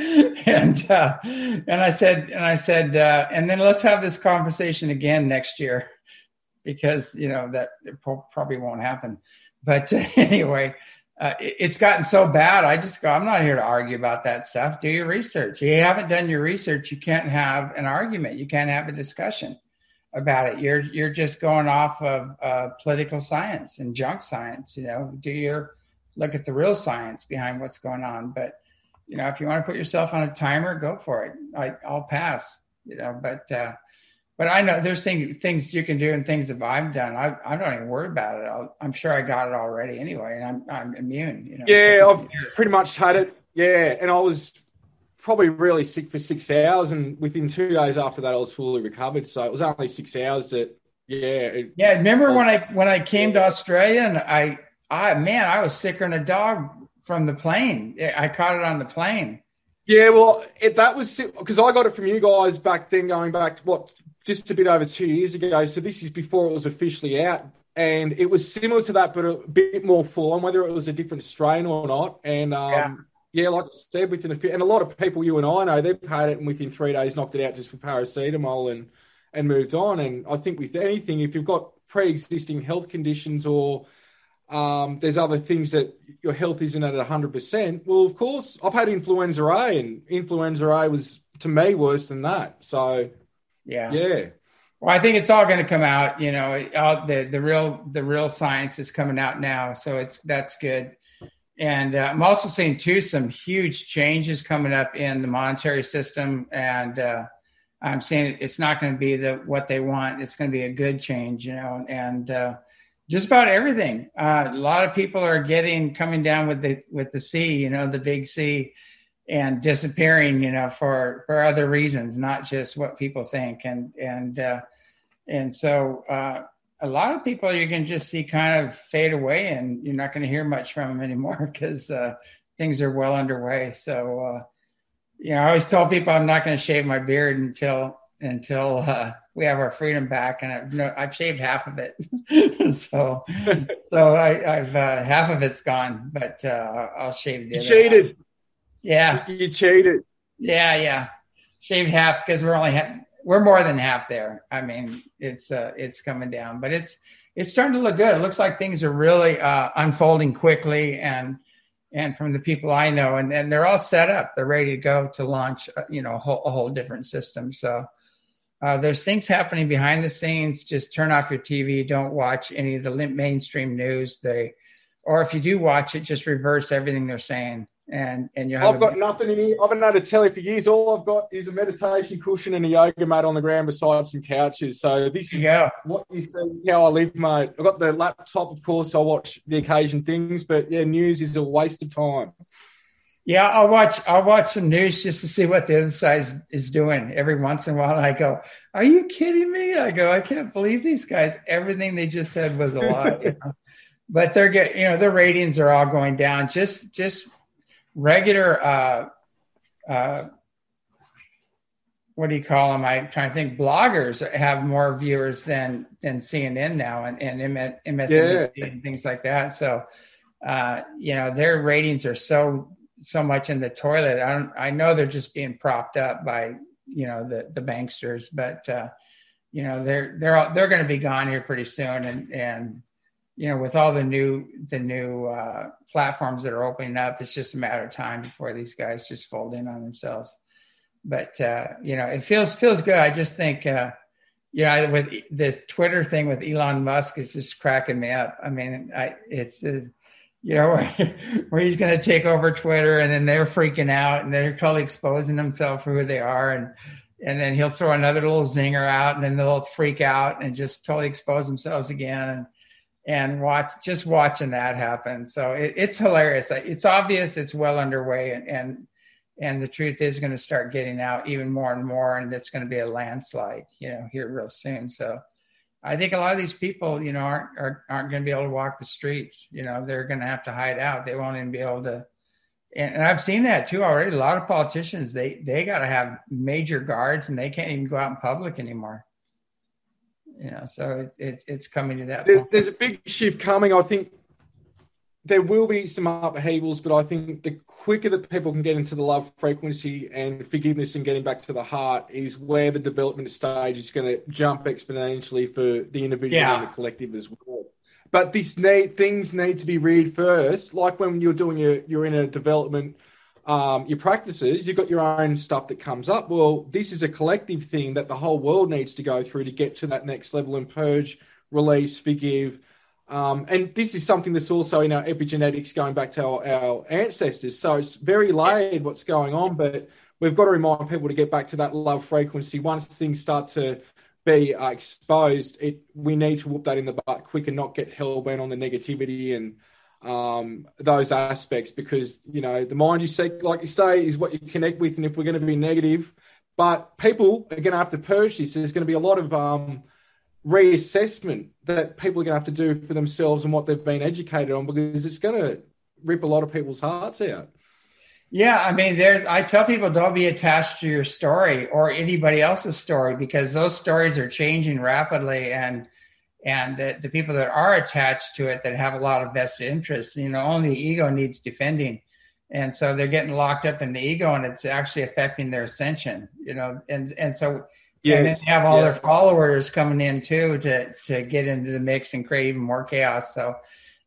And uh, and i said and i said uh, and then let's have this conversation again next year because you know that probably won't happen. But [laughs] uh, anyway it, it's gotten so bad i just go i'm not here to argue about that stuff. Do your research. You haven't done your research you can't have an argument. You can't have a discussion about it. You're you're just going off of uh, political science and junk science you know. Do your look at the real science behind what's going on. But you know, if you want to put yourself on a timer, go for it. I, will pass. You know, but uh, but I know there's things things you can do and things that I've done. I I don't even worry about it. i am sure I got it already anyway, and I'm I'm immune. You know. Yeah, so I've pretty much had it. Yeah, and I was probably really sick for six hours, and within two days after that, I was fully recovered. So it was only six hours that. Yeah. It, yeah. Remember was, when I when I came to Australia and I I man, I was sicker than a dog from the plane. I caught it on the plane. Yeah, well, it, that was because I got it from you guys back then, going back what just a bit over two years ago. So this is before it was officially out, and it was similar to that, but a bit more full on, whether it was a different strain or not. And um, yeah. yeah. like I said, within a few, and a lot of people you and I know, they've had it and within three days knocked it out just with paracetamol and and moved on. And I think with anything, if you've got pre-existing health conditions or um, there's other things that your health isn't at 100%. Well, of course, I've had influenza A, and influenza A was to me worse than that. So, yeah, yeah. Well, I think it's all going to come out. You know, out the the real the real science is coming out now, so it's that's good. And uh, I'm also seeing too some huge changes coming up in the monetary system, and uh, I'm saying it's not going to be the what they want. It's going to be a good change, you know, and uh, just about everything. Uh, a lot of people are getting coming down with the with the C, you know, the big C, and disappearing, you know, for for other reasons, not just what people think. And and uh, and so uh, a lot of people you can just see kind of fade away, and you're not going to hear much from them anymore [laughs] because uh, things are well underway. So. Uh, you know, I always tell people I'm not going to shave my beard until until uh, we have our freedom back, and I've, no, I've shaved half of it. [laughs] so, so I, have uh, half of it's gone, but uh, I'll shave. You cheated. Half. Yeah, you cheated. Yeah, yeah, shaved half because we're only ha- we're more than half there. I mean, it's uh, it's coming down, but it's it's starting to look good. It looks like things are really uh, unfolding quickly, and and from the people I know, and, and they're all set up. They're ready to go to launch, uh, you know, a whole, a whole different system. So uh, there's things happening behind the scenes. Just turn off your TV. Don't watch any of the mainstream news. They, or if you do watch it, just reverse everything they're saying. And and you. I've got a, nothing in here. I've been able to tell you for years. All I've got is a meditation cushion and a yoga mat on the ground beside some couches. So this is yeah. what you see. How I live, mate. I've got the laptop, of course. I watch the occasion things, but yeah, news is a waste of time. Yeah, I'll watch. I'll watch some news just to see what the other side is, is doing every once in a while. And I go, "Are you kidding me?" I go, "I can't believe these guys. Everything they just said was a lie." you [laughs] know? But they're get, you know, their ratings are all going down. Just, just regular. Uh, uh, what do you call them? I'm trying to think. Bloggers have more viewers than than CNN now, and and MSNBC yeah. and things like that. So, uh, you know, their ratings are so so much in the toilet. I don't. I know they're just being propped up by you know the the banksters, but uh, you know they're they're they're going to be gone here pretty soon, and and you know with all the new the new uh, platforms that are opening up, it's just a matter of time before these guys just fold in on themselves but uh, you know, it feels feels good. I just think, uh, you know, with this Twitter thing with Elon Musk, it's just cracking me up. I mean, I it's, it's you know [laughs] where, he's going to take over Twitter, and then they're freaking out, and they're totally exposing themselves for who they are, and and then he'll throw another little zinger out, and then they'll freak out and just totally expose themselves again, and and watch just watching that happen. So it, it's hilarious. It's obvious. It's well underway, and, and and the truth is going to start getting out even more and more and it's going to be a landslide you know here real soon so i think a lot of these people you know aren't aren't, aren't going to be able to walk the streets. You know they're going to have to hide out. They won't even be able to and, and i've seen that too already. A lot of politicians they they got to have major guards and they can't even go out in public anymore. You know so it's it's, it's coming to that there's, there's a big shift coming i think there will be some upheavals, but I think the quicker that people can get into the love frequency and forgiveness and getting back to the heart is where the development stage is going to jump exponentially for the individual yeah. and the collective as well. But this need things need to be read first. Like when you're doing your you're in a development, um, your practices, you've got your own stuff that comes up. Well, this is a collective thing that the whole world needs to go through to get to that next level and purge, release, forgive um, and this is something that's also in our epigenetics going back to our, our, ancestors. So it's very layered what's going on, but we've got to remind people to get back to that love frequency. Once things start to be uh, exposed, it we need to whoop that in the butt quick and not get hell bent on the negativity and um, those aspects because you know the mind you seek, like you say, is what you connect with. And if we're going to be negative, but people are going to have to purge this. There's going to be a lot of um, reassessment that people are going to have to do for themselves and what they've been educated on because it's going to rip a lot of people's hearts out. Yeah, I mean, there's. I tell people don't be attached to your story or anybody else's story because those stories are changing rapidly, and and the, the people that are attached to it that have a lot of vested interest, you know, only the ego needs defending, and so they're getting locked up in the ego, and it's actually affecting their ascension, you know, and and so Yes. And then have all yeah. their followers coming in too to to get into the mix and create even more chaos. So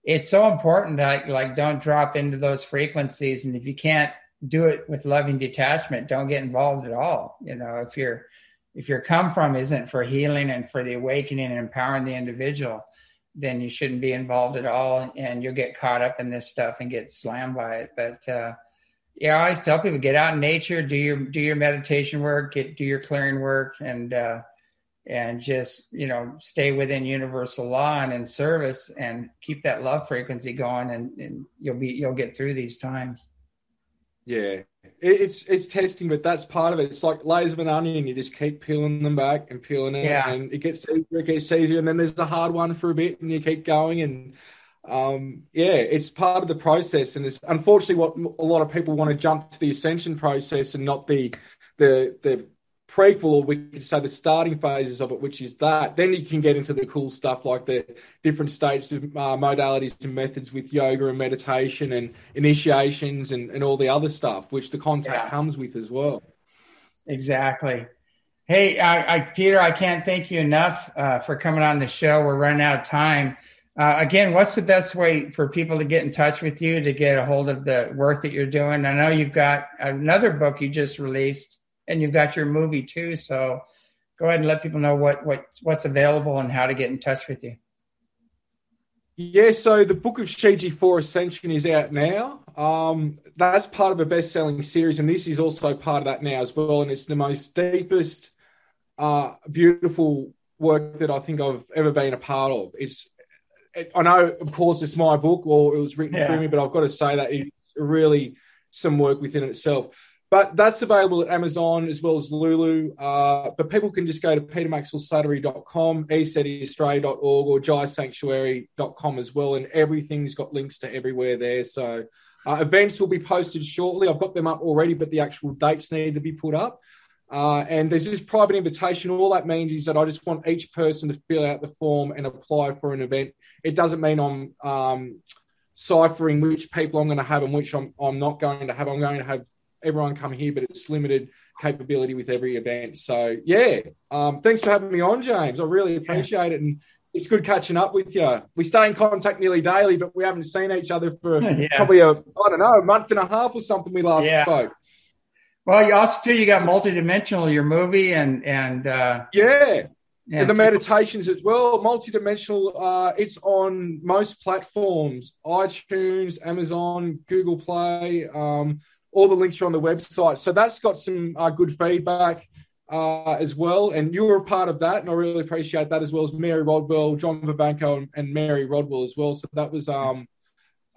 it's so important that like don't drop into those frequencies. And if you can't do it with loving detachment, don't get involved at all. You know, if you're if your come from isn't for healing and for the awakening and empowering the individual, then you shouldn't be involved at all and you'll get caught up in this stuff and get slammed by it. But uh yeah, I always tell people get out in nature, do your do your meditation work, get do your clearing work, and uh, and just you know stay within universal law and in service, and keep that love frequency going, and, and you'll be you'll get through these times. Yeah, it's it's testing, but that's part of it. It's like layers of an onion. You just keep peeling them back and peeling it, yeah. and it gets easier, it gets easier, and then there's the hard one for a bit, and you keep going, and um, yeah, it's part of the process, and it's unfortunately what a lot of people want to jump to the ascension process and not the the the prequel, or we could say the starting phases of it, which is that. Then you can get into the cool stuff like the different states of uh, modalities and methods with yoga and meditation and initiations and, and all the other stuff, which the contact yeah. comes with as well. Exactly. Hey, I, I, Peter, I can't thank you enough uh, for coming on the show. We're running out of time. Uh, again, what's the best way for people to get in touch with you to get a hold of the work that you're doing? I know you've got another book you just released, and you've got your movie too. So go ahead and let people know what what what's available and how to get in touch with you. Yeah, so the book of Shiji for Ascension is out now. Um, that's part of a best-selling series, and this is also part of that now as well. And it's the most deepest, uh, beautiful work that I think I've ever been a part of. It's I know, of course, it's my book or it was written yeah. for me, but I've got to say that it's really some work within itself. But that's available at Amazon as well as Lulu. Uh, but people can just go to petermaxwellslattery.com, ecetiaustralia.org, or jaisanctuary.com as well. And everything's got links to everywhere there. So uh, events will be posted shortly. I've got them up already, but the actual dates need to be put up. Uh, and there's this private invitation. All that means is that I just want each person to fill out the form and apply for an event. It doesn't mean I'm um, ciphering which people I'm going to have and which I'm, I'm not going to have. I'm going to have everyone come here, but it's limited capability with every event. So, yeah, um, thanks for having me on, James. I really appreciate it. And it's good catching up with you. We stay in contact nearly daily, but we haven't seen each other for [laughs] yeah. probably a, I don't know, a month and a half or something we last yeah. spoke. Well, you also too, you got multidimensional, your movie, and and uh, yeah, and the meditations as well. Multidimensional, uh, it's on most platforms: iTunes, Amazon, Google Play. Um, all the links are on the website. So that's got some uh, good feedback uh, as well. And you were a part of that, and I really appreciate that as well as Mary Rodwell, John Vivanco, and, and Mary Rodwell as well. So that was um,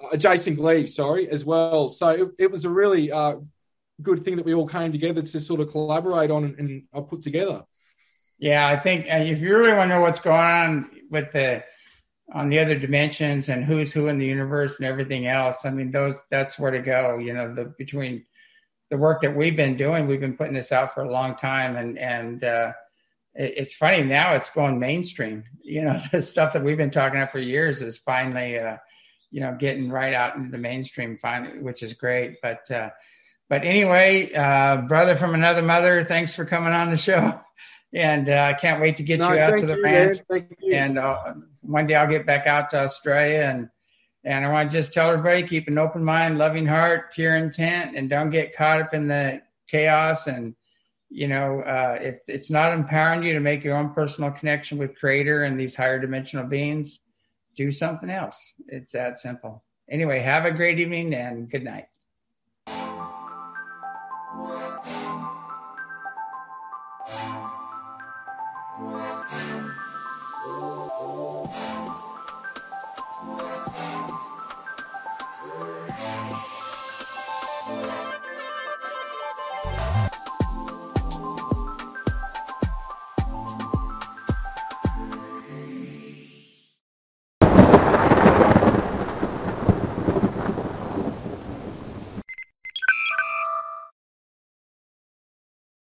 uh, Jason Glee, sorry, as well. So it, it was a really uh, good thing that we all came together to sort of collaborate on and, and uh, put together. Yeah, I think uh, if you really want to know what's going on with the on the other dimensions and who's who in the universe and everything else. I mean, those that's where to go. You know, the between the work that we've been doing, we've been putting this out for a long time, and and uh, it, it's funny now it's going mainstream. You know, [laughs] the stuff that we've been talking about for years is finally, uh, you know, getting right out into the mainstream, finally, which is great. But uh, but anyway, uh, brother from another mother, thanks for coming on the show. [laughs] And uh, I can't wait to get no, you out to the you, ranch. And uh, one day I'll get back out to Australia and and I want to just tell everybody keep an open mind, loving heart, pure intent, and don't get caught up in the chaos. And you know, uh, if it's not empowering you to make your own personal connection with Creator and these higher dimensional beings, do something else. It's that simple. Anyway, have a great evening and good night.